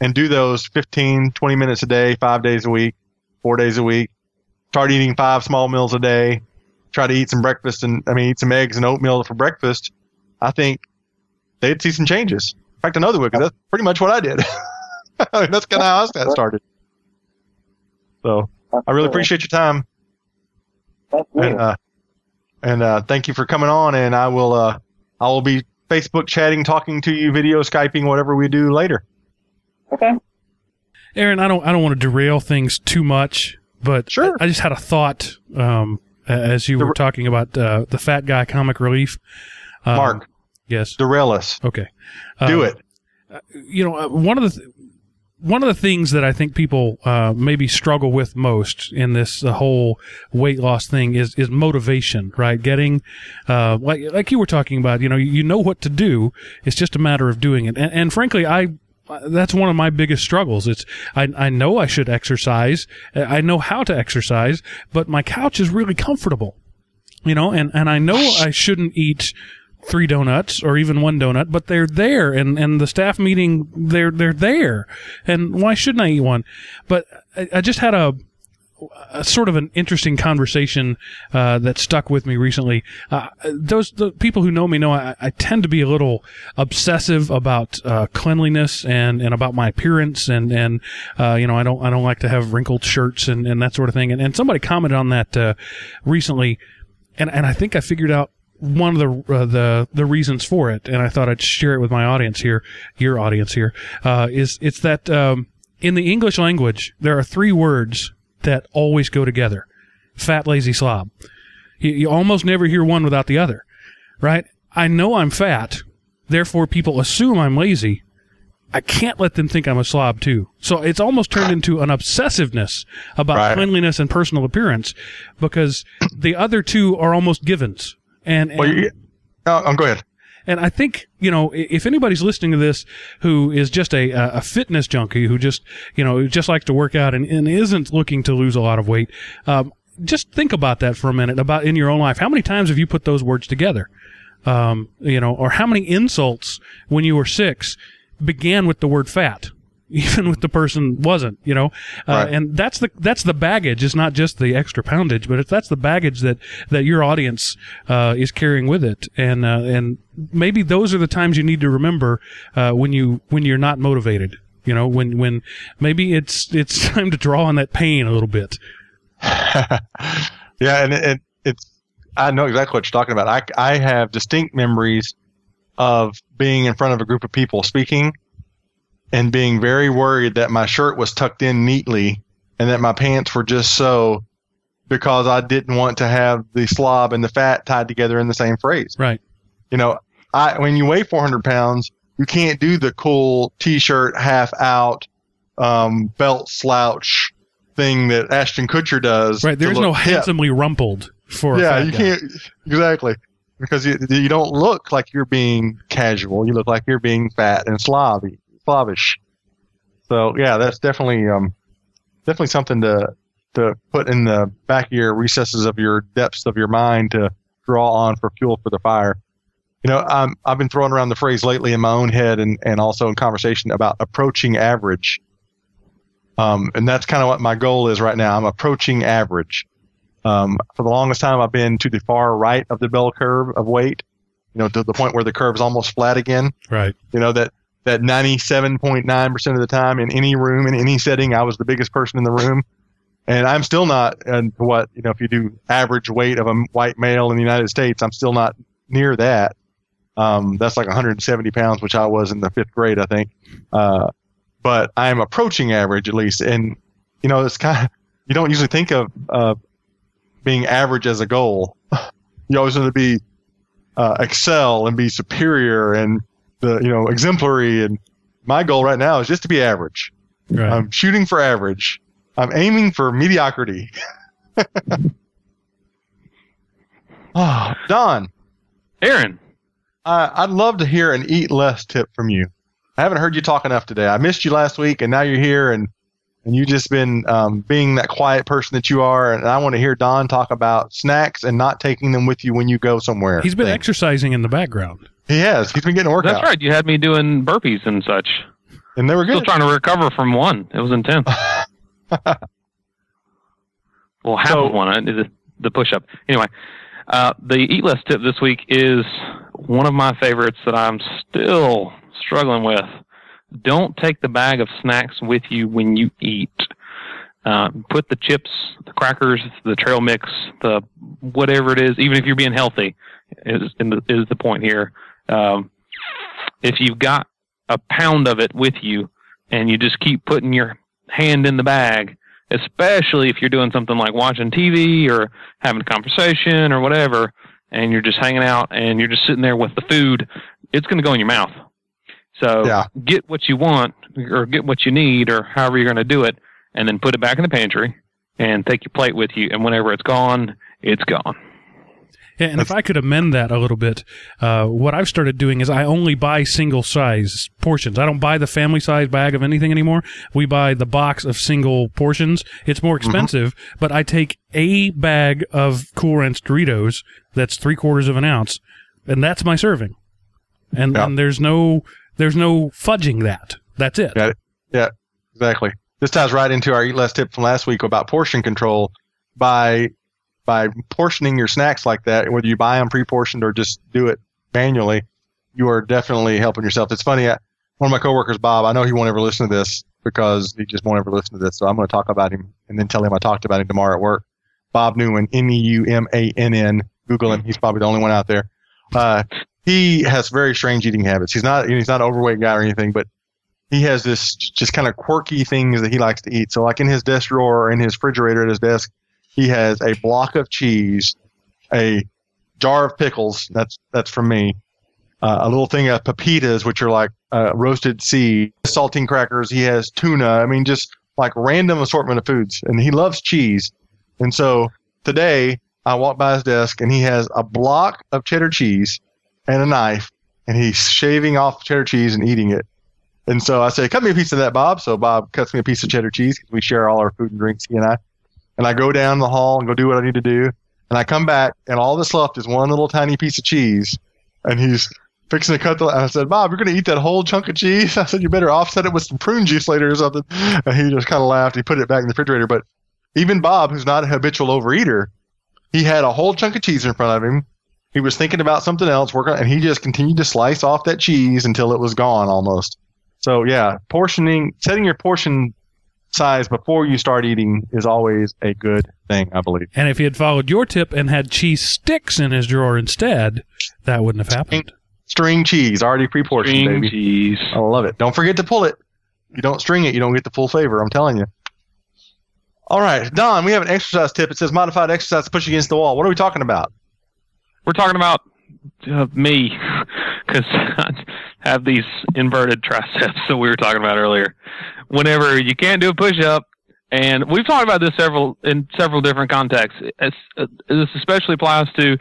and do those 15, 20 minutes a day, five days a week, four days a week, start eating five small meals a day, try to eat some breakfast and, I mean, eat some eggs and oatmeal for breakfast, I think they'd see some changes. In fact, another way, because that's pretty much what I did. I mean, that's kind of how I got started. So I really appreciate your time, and uh, and uh, thank you for coming on. And I will uh, I will be Facebook chatting, talking to you, video skyping, whatever we do later. okay. Aaron, I don't I don't want to derail things too much, but Sure. I, I just had a thought um, as you The- were talking about uh, the fat guy comic relief. Um, Mark, Yes. derail us. Okay. Do Um, it. you know, uh, one of the th- one of the things that I think people uh, maybe struggle with most in this uh, whole weight loss thing is is motivation, right? Getting uh, like like you were talking about, you know, you, know what to do. It's just a matter of doing it. And, and frankly, I uh, that's one of my biggest struggles. It's I I know I should exercise. I know how to exercise, but my couch is really comfortable you know, and, and I know I shouldn't eat three donuts or even one donut, but they're there and, and the staff meeting, they're, they're there. And why shouldn't I eat one? But I, I just had a, a sort of an interesting conversation uh, that stuck with me recently. Uh, those the people who know me know I, I tend to be a little obsessive about uh, cleanliness and, and about my appearance and and uh, you know I don't I don't like to have wrinkled shirts and, and that sort of thing. And, and somebody commented on that uh, recently, and and I think I figured out one of the uh, the the reasons for it, and I thought I'd share it with my audience here, your audience here, uh, is it's that um, in the English language there are three words that always go together: fat, lazy, slob. You, you almost never hear one without the other, right? I know I'm fat, therefore people assume I'm lazy. I can't let them think I'm a slob too. So it's almost turned into an obsessiveness about Right. cleanliness and personal appearance because the other two are almost givens. And, and Well, you, oh, um, go ahead. and I think, you know, if anybody's listening to this who is just a, a fitness junkie who just, you know, just likes to work out and, and isn't looking to lose a lot of weight, um, just think about that for a minute about in your own life. How many times have you put those words together? Um, you know, or how many insults when you were six began with the word fat? Even with the person wasn't, you know, uh, Right. and that's the that's the baggage. It's not just the extra poundage, but it's that's the baggage that that your audience uh, is carrying with it, and uh, and maybe those are the times you need to remember uh, when you when you're not motivated. You know, when when maybe it's it's time to draw on that pain a little bit. yeah, and it, it, it's I know exactly what you're talking about. I I have distinct memories of being in front of a group of people speaking and being very worried that my shirt was tucked in neatly and that my pants were just so because I didn't want to have the slob and the fat tied together in the same phrase. Right. You know, I when you weigh 400 pounds, you can't do the cool t-shirt half out um, belt slouch thing that Ashton Kutcher does. Right. There's no hip. handsomely rumpled for. a Yeah, you guy. can't exactly because you you don't look like you're being casual. You look like you're being fat and slobby, slavish. So yeah, that's definitely um definitely something to to put in the back of your recesses of your depths of your mind to draw on for fuel for the fire. You know, I'm, I've been throwing around the phrase lately in my own head and, and also in conversation about approaching average. Um, and that's kind of what my goal is right now. I'm approaching average. Um, for the longest time, I've been to the far right of the bell curve of weight, you know, to the point where the curve's almost flat again. Right. You know, that, that 97.9% of the time in any room, in any setting, I was the biggest person in the room. And I'm still not, and what, you know, if you do average weight of a white male in the United States, I'm still not near that. Um, that's like 170 pounds, which I was in the fifth grade, I think. Uh, but I'm approaching average at least. And, you know, it's kind of, you don't usually think of, uh, being average as a goal. You always want to be uh, excel and be superior and the you know exemplary. And my goal right now is just to be average. Right. I'm shooting for average. I'm aiming for mediocrity. oh, Don, Aaron, I, I'd love to hear an eat less tip from you. I haven't heard you talk enough today. I missed you last week, and now you're here, and and you just been um, being that quiet person that you are. And I want to hear Don talk about snacks and not taking them with you when you go somewhere. He's been Thing. exercising in the background. He has. He's been getting a workout, that's right. You had me doing burpees and such. and they were good. Still trying to recover from one. It was intense. well, half So- of one. I did the, the push up. Anyway, uh, the eat less tip this week is one of my favorites that I'm still struggling with. Don't take the bag of snacks with you when you eat. Uh, put the chips, the crackers, the trail mix, the whatever it is, even if you're being healthy, is the, is the point here. Um, if you've got a pound of it with you, and you just keep putting your hand in the bag, especially if you're doing something like watching TV or having a conversation or whatever, and you're just hanging out and you're just sitting there with the food, it's going to go in your mouth. So Yeah. get what you want or get what you need or however you're going to do it, and then put it back in the pantry and take your plate with you. And whenever it's gone, it's gone. Yeah, and if I could amend that a little bit, uh, what I've started doing is I only buy single size portions. I don't buy the family size bag of anything anymore. We buy the box of single portions. It's more expensive, but I take a bag of Cool Ranch Doritos that's three quarters of an ounce, and that's my serving. And, Yeah. and there's no there's no fudging that. That's it. Yeah. Yeah, exactly. This ties right into our eat less tip from last week about portion control. By by portioning your snacks like that, whether you buy them pre-portioned or just do it manually, you are definitely helping yourself. It's funny. I, one of my coworkers, Bob, I know he won't ever listen to this because he just won't ever listen to this. So I'm going to talk about him and then tell him I talked about him tomorrow at work. Bob Newman, N E U M A N N. Google him. He's probably the only one out there. Uh, he has very strange eating habits. He's not he's not an overweight guy or anything, but he has this just kind of quirky things that he likes to eat. So like in his desk drawer or in his refrigerator at his desk, he has a block of cheese, a jar of pickles. That's that's from me. Uh, a little thing of pepitas, which are like uh, roasted seed, saltine crackers. He has tuna. I mean, just like random assortment of foods, and he loves cheese. And so today I walked by his desk, and he has a block of cheddar cheese and a knife, and he's shaving off cheddar cheese and eating it. And so I say, cut me a piece of that, Bob. So Bob cuts me a piece of cheddar cheese because we share all our food and drinks, he and I. And I go down the hall and go do what I need to do. And I come back, and all that's left is one little tiny piece of cheese. And he's fixing to cut the. I said, Bob, you're going to eat that whole chunk of cheese? I said, you better offset it with some prune juice later or something. And he just kind of laughed. He put it back in the refrigerator. But even Bob, who's not a habitual overeater, he had a whole chunk of cheese in front of him. He was thinking about something else, working, and he just continued to slice off that cheese until it was gone almost. So yeah, portioning, setting your portion size before you start eating is always a good thing, I believe. And if he had followed your tip and had cheese sticks in his drawer instead, that wouldn't have happened. String cheese, already pre-portioned, String baby. cheese. I love it. Don't forget to pull it. You don't string it, you don't get the full flavor. I'm telling you. All right, Don, we have an exercise tip. It says modified exercise push against the wall. What are we talking about? We're talking about uh, me because I have these inverted triceps that we were talking about earlier. Whenever you can't do a push up, and we've talked about this several in several different contexts. Uh, this especially applies to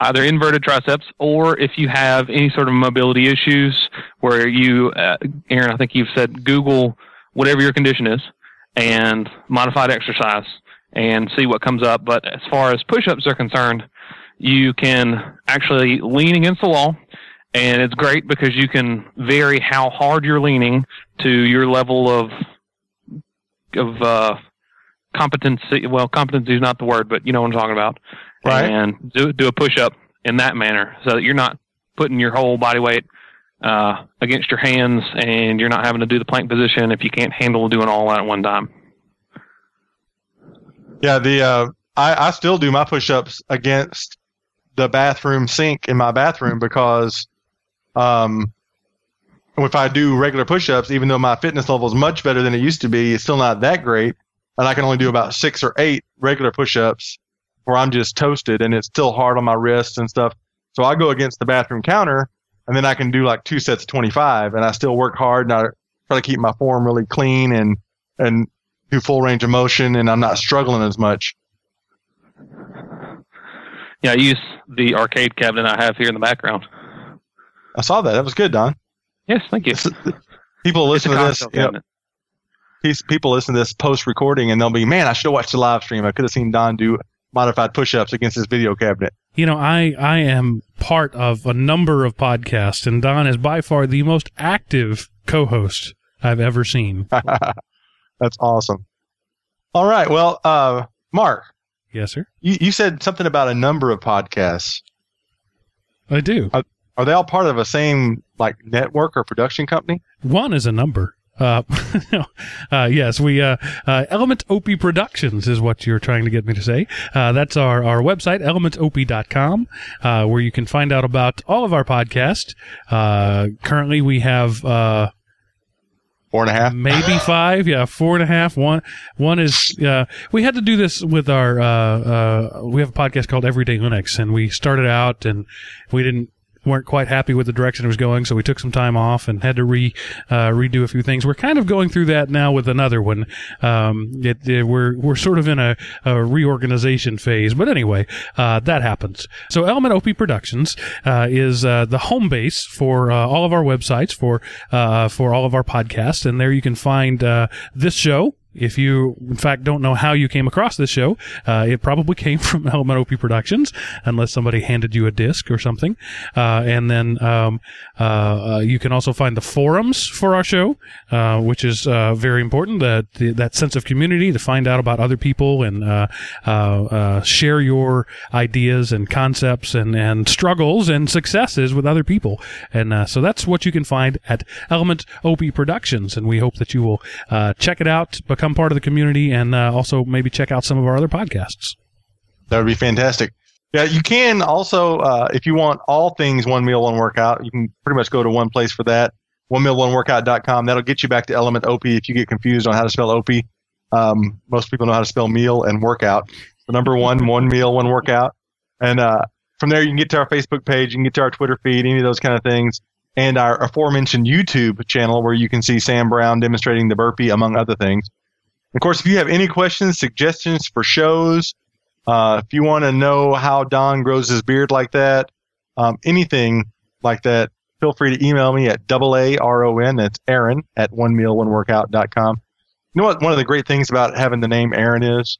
either inverted triceps or if you have any sort of mobility issues where you, uh, Aaron, I think you've said Google whatever your condition is and modified exercise and see what comes up. But as far as push-ups are concerned, you can actually lean against the wall and it's great because you can vary how hard you're leaning to your level of of uh, competency. Well, competency is not the word, but you know what I'm talking about. Right. And do do a push up in that manner, so that you're not putting your whole body weight uh, against your hands, and you're not having to do the plank position if you can't handle doing all that at one time. Yeah, the uh, I, I still do my push-ups against the bathroom sink in my bathroom because um, if I do regular push-ups, even though my fitness level is much better than it used to be, it's still not that great, and I can only do about six or eight regular push-ups where I'm just toasted, and it's still hard on my wrists and stuff. So I go against the bathroom counter, and then I can do like two sets of 25, and I still work hard, and I try to keep my form really clean and and do full range of motion, and I'm not struggling as much. Yeah, I use the arcade cabinet I have here in the background. I saw that. That was good, Don. Yes, thank you. People listen to this. cocktail you know, these people listen to this post recording, and they'll be, man, I should have watched the live stream. I could have seen Don do modified push ups against his video cabinet. You know, I, I am part of a number of podcasts, and Don is by far the most active co host I've ever seen. That's awesome. All right. Well, uh, Mark, Yes, sir. you, you said something about a number of podcasts. I do. Are they all part of a same like network or production company? One is a number. Uh, uh, yes, we uh, uh, Element OP Productions is what you're trying to get me to say. Uh, that's our, our website, elementop.com, uh, where you can find out about all of our podcasts. Uh, currently, we have uh, Four and a half. maybe five, yeah, four and a half. One one is uh, we had to do this with our uh, uh, we have a podcast called Everyday Linux, and we started out and we didn't weren't quite happy with the direction it was going, so we took some time off and had to re uh, redo a few things. We're kind of going through that now with another one. Um, it, it- we're we're sort of in a, a reorganization phase, but anyway, uh, that happens. So Element OP Productions uh, is uh, the home base for uh, all of our websites for uh, for all of our podcasts, and there you can find uh, this show. If you, in fact, don't know how you came across this show, uh, it probably came from Element OP Productions, unless somebody handed you a disc or something. Uh, and then um, uh, uh, you can also find the forums for our show, uh, which is uh, very important. That that sense of community to find out about other people and share your ideas and concepts and, and struggles and successes with other people. And so that's what you can find at Element OP Productions. And we hope that you will check it out, become part of the community, and uh, also maybe check out some of our other podcasts. That would be fantastic. Yeah, you can also, uh, if you want all things one meal, one workout, you can pretty much go to one place for that. One meal, one workout.com. That'll get you back to Element OP if you get confused on how to spell OP. Um, most people know how to spell meal and workout. The number one, one meal, one workout. And, uh, from there, you can get to our Facebook page, you can get to our Twitter feed, any of those kind of things, and our aforementioned YouTube channel where you can see Sam Brown demonstrating the burpee, among other things. Of course, if you have any questions, suggestions for shows, uh, if you want to know how Don grows his beard like that, um, anything like that, feel free to email me at double A R O N. That's Aaron at one meal one workout.com. You know what? One of the great things about having the name Aaron is,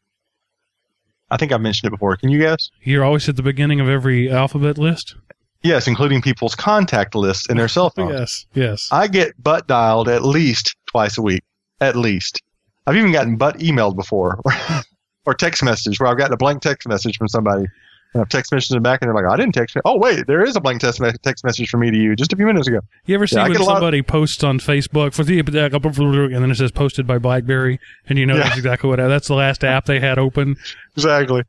I think I've mentioned it before. Can you guess? You're always at the beginning of every alphabet list. Yes, including people's contact lists in their cell phones. Yes, yes. I get butt dialed at least twice a week. At least. I've even gotten butt emailed before. or text message where I've gotten a blank text message from somebody. And I've text messaged them back and they're like, I didn't text. Oh, wait, there is a blank text, me- text message from me to you just a few minutes ago. You ever see Yeah, when get a lot- somebody posts on Facebook for the and then it says posted by BlackBerry, and you know Yeah. that's exactly what that's the last app they had open. Exactly.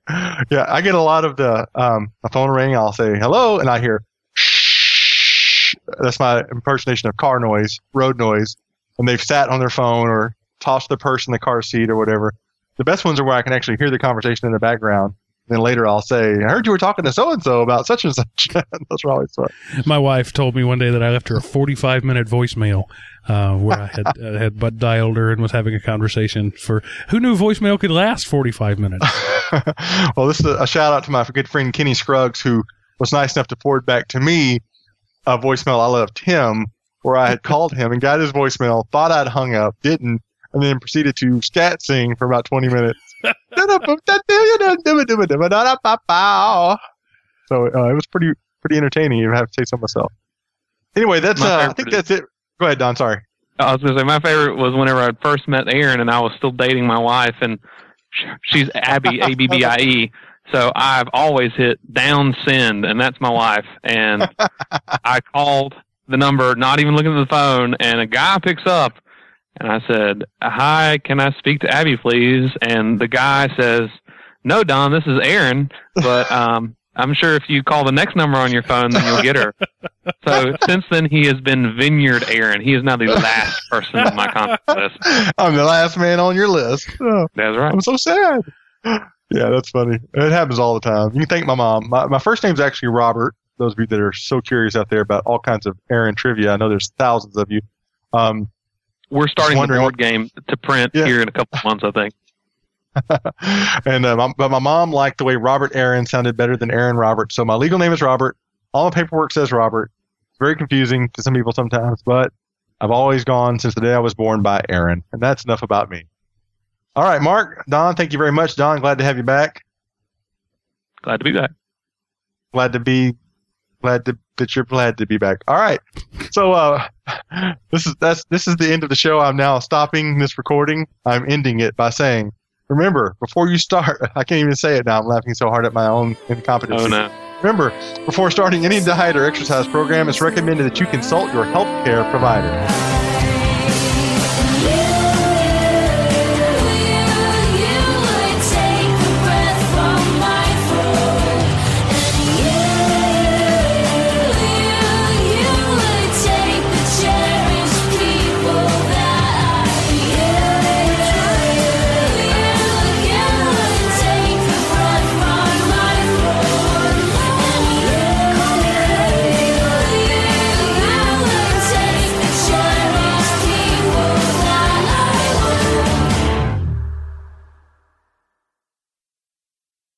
Yeah, I get a lot of the, um, my phone ring, I'll say hello, and I hear shh. That's my impersonation of car noise, road noise. And they've sat on their phone or tossed the purse in the car seat or whatever. The best ones are where I can actually hear the conversation in the background. Then later I'll say, I heard you were talking to so and so about such and such. Those are always fun. My wife told me one day that I left her a 45 minute voicemail uh, where I had uh, had butt dialed her and was having a conversation for who knew voicemail could last 45 minutes. well, this is a, a shout out to my good friend Kenny Scruggs, who was nice enough to forward back to me a voicemail I left him where I had called him and got his voicemail, thought I'd hung up, didn't, and then proceeded to scat sing for about 20 minutes. so uh, it was pretty pretty entertaining, if I have to say so myself. Anyway, that's uh, I think that's it. Go ahead, Don. Sorry. I was going to say my favorite was whenever I first met Aaron and I was still dating my wife and she's Abby A B B I E. So I've always hit down send and that's my wife and I called the number not even looking at the phone and a guy picks up and I said, "Hi, can I speak to Abby please?" And the guy says, "No, Don, this is Aaron, but um I'm sure if you call the next number on your phone, then you'll get her. So since then, he has been Vineyard Aaron. He is now the last person on my contact list. I'm the last man on your list. Oh. That's right. I'm so sad. Yeah, that's funny. It happens all the time. You can thank my mom. My, my first name's actually Robert, those of you that are so curious out there about all kinds of Aaron trivia. I know there's thousands of you. Um, We're starting the board game to print Yeah. here in a couple of months, I think. and uh, my, but my mom liked the way Robert Aaron sounded better than Aaron Robert. So my legal name is Robert. All my paperwork says Robert. It's very confusing to some people sometimes, but I've always gone since the day I was born by Aaron. And that's enough about me. All right, Mark, Don, thank you very much. Don, glad to have you back. Glad to be back. Glad to be glad to that you're glad to be back. All right. So uh this is that's this is the end of the show. I'm now stopping this recording. I'm ending it by saying, remember, before you start I can't even say it now. I'm laughing so hard at my own incompetence. Oh no. Remember, before starting any diet or exercise program, it's recommended that you consult your healthcare provider.